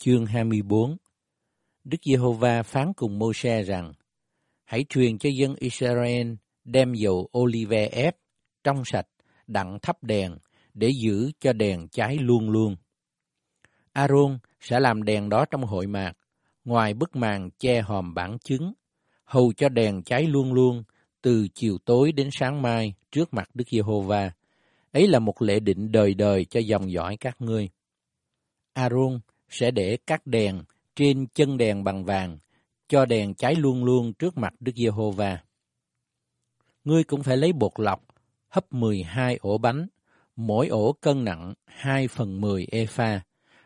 chương 24 Đức Giê-hô-va phán cùng Mô-xe rằng, Hãy truyền cho dân Israel đem dầu olive ép, trong sạch, đặng thắp đèn, để giữ cho đèn cháy luôn luôn. Aaron sẽ làm đèn đó trong hội mạc, ngoài bức màn che hòm bản chứng, hầu cho đèn cháy luôn luôn, từ chiều tối đến sáng mai trước mặt Đức Giê-hô-va. Ấy là một lệ định đời đời cho dòng dõi các ngươi. Aaron sẽ để các đèn trên chân đèn bằng vàng, cho đèn cháy luôn luôn trước mặt Đức Giê-hô-va. Ngươi cũng phải lấy bột lọc, hấp 12 ổ bánh, mỗi ổ cân nặng 2 phần 10 epha.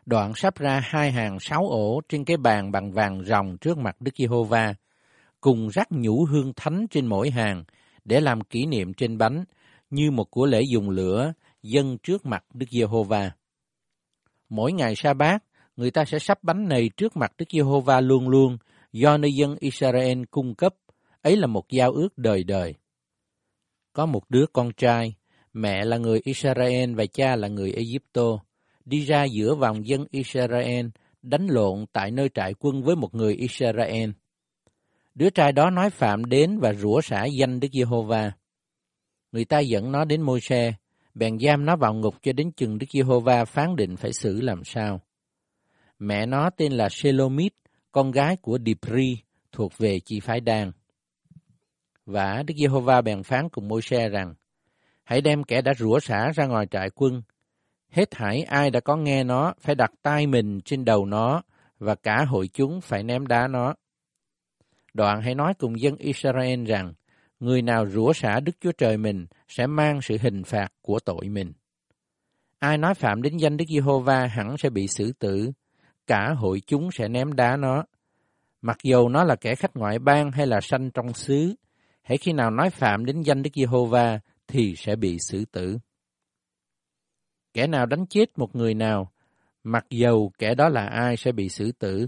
Đoạn sắp ra hai hàng sáu ổ trên cái bàn bằng vàng ròng trước mặt Đức Giê-hô-va, cùng rắc nhũ hương thánh trên mỗi hàng, để làm kỷ niệm trên bánh, như một của lễ dùng lửa, dâng trước mặt Đức Giê-hô-va. Mỗi ngày sa bát, người ta sẽ sắp bánh này trước mặt Đức Giê-hô-va luôn luôn, do nơi dân Israel cung cấp, ấy là một giao ước đời đời. Có một đứa con trai, mẹ là người Israel và cha là người Egypto, đi ra giữa vòng dân Israel, đánh lộn tại nơi trại quân với một người Israel. Đứa trai đó nói phạm đến và rủa xả danh Đức Giê-hô-va. Người ta dẫn nó đến môi-se, bèn giam nó vào ngục cho đến chừng Đức Giê-hô-va phán định phải xử làm sao. Mẹ nó tên là Shelomit, con gái của Dipri, thuộc về chi phái đan. Và Đức Giê-hô-va bèn phán cùng môi-se rằng, hãy đem kẻ đã rủa xả ra ngoài trại quân. Hết hãy ai đã có nghe nó phải đặt tay mình trên đầu nó và cả hội chúng phải ném đá nó. Đoạn hãy nói cùng dân Israel rằng, người nào rủa xả Đức Chúa Trời mình sẽ mang sự hình phạt của tội mình. Ai nói phạm đến danh Đức Giê-hô-va hẳn sẽ bị xử tử, cả hội chúng sẽ ném đá nó. Mặc dù nó là kẻ khách ngoại bang hay là sanh trong xứ, hãy khi nào nói phạm đến danh Đức Giê-hô-va thì sẽ bị xử tử. Kẻ nào đánh chết một người nào, mặc dầu kẻ đó là ai sẽ bị xử tử.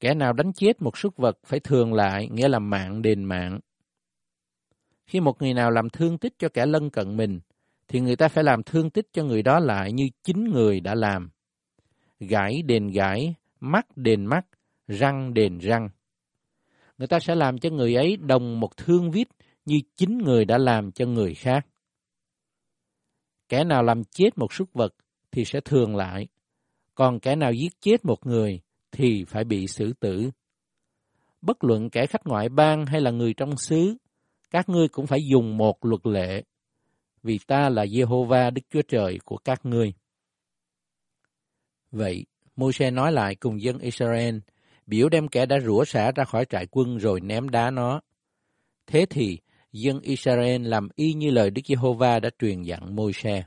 Kẻ nào đánh chết một súc vật phải thường lại, nghĩa là mạng đền mạng. Khi một người nào làm thương tích cho kẻ lân cận mình, thì người ta phải làm thương tích cho người đó lại như chính người đã làm. Gãi đền gãi, mắt đền mắt, răng đền răng. Người ta sẽ làm cho người ấy đồng một thương vít như chính người đã làm cho người khác. Kẻ nào làm chết một súc vật thì sẽ thường lại, còn kẻ nào giết chết một người thì phải bị xử tử. Bất luận kẻ khách ngoại bang hay là người trong xứ, các ngươi cũng phải dùng một luật lệ, vì ta là Jehovah Đức Chúa Trời của các ngươi. Vậy, Môi-se nói lại cùng dân Israel, biểu đem kẻ đã rủa xả ra khỏi trại quân rồi ném đá nó. Thế thì, dân Israel làm y như lời Đức Giê-hô-va đã truyền dặn Môi-se.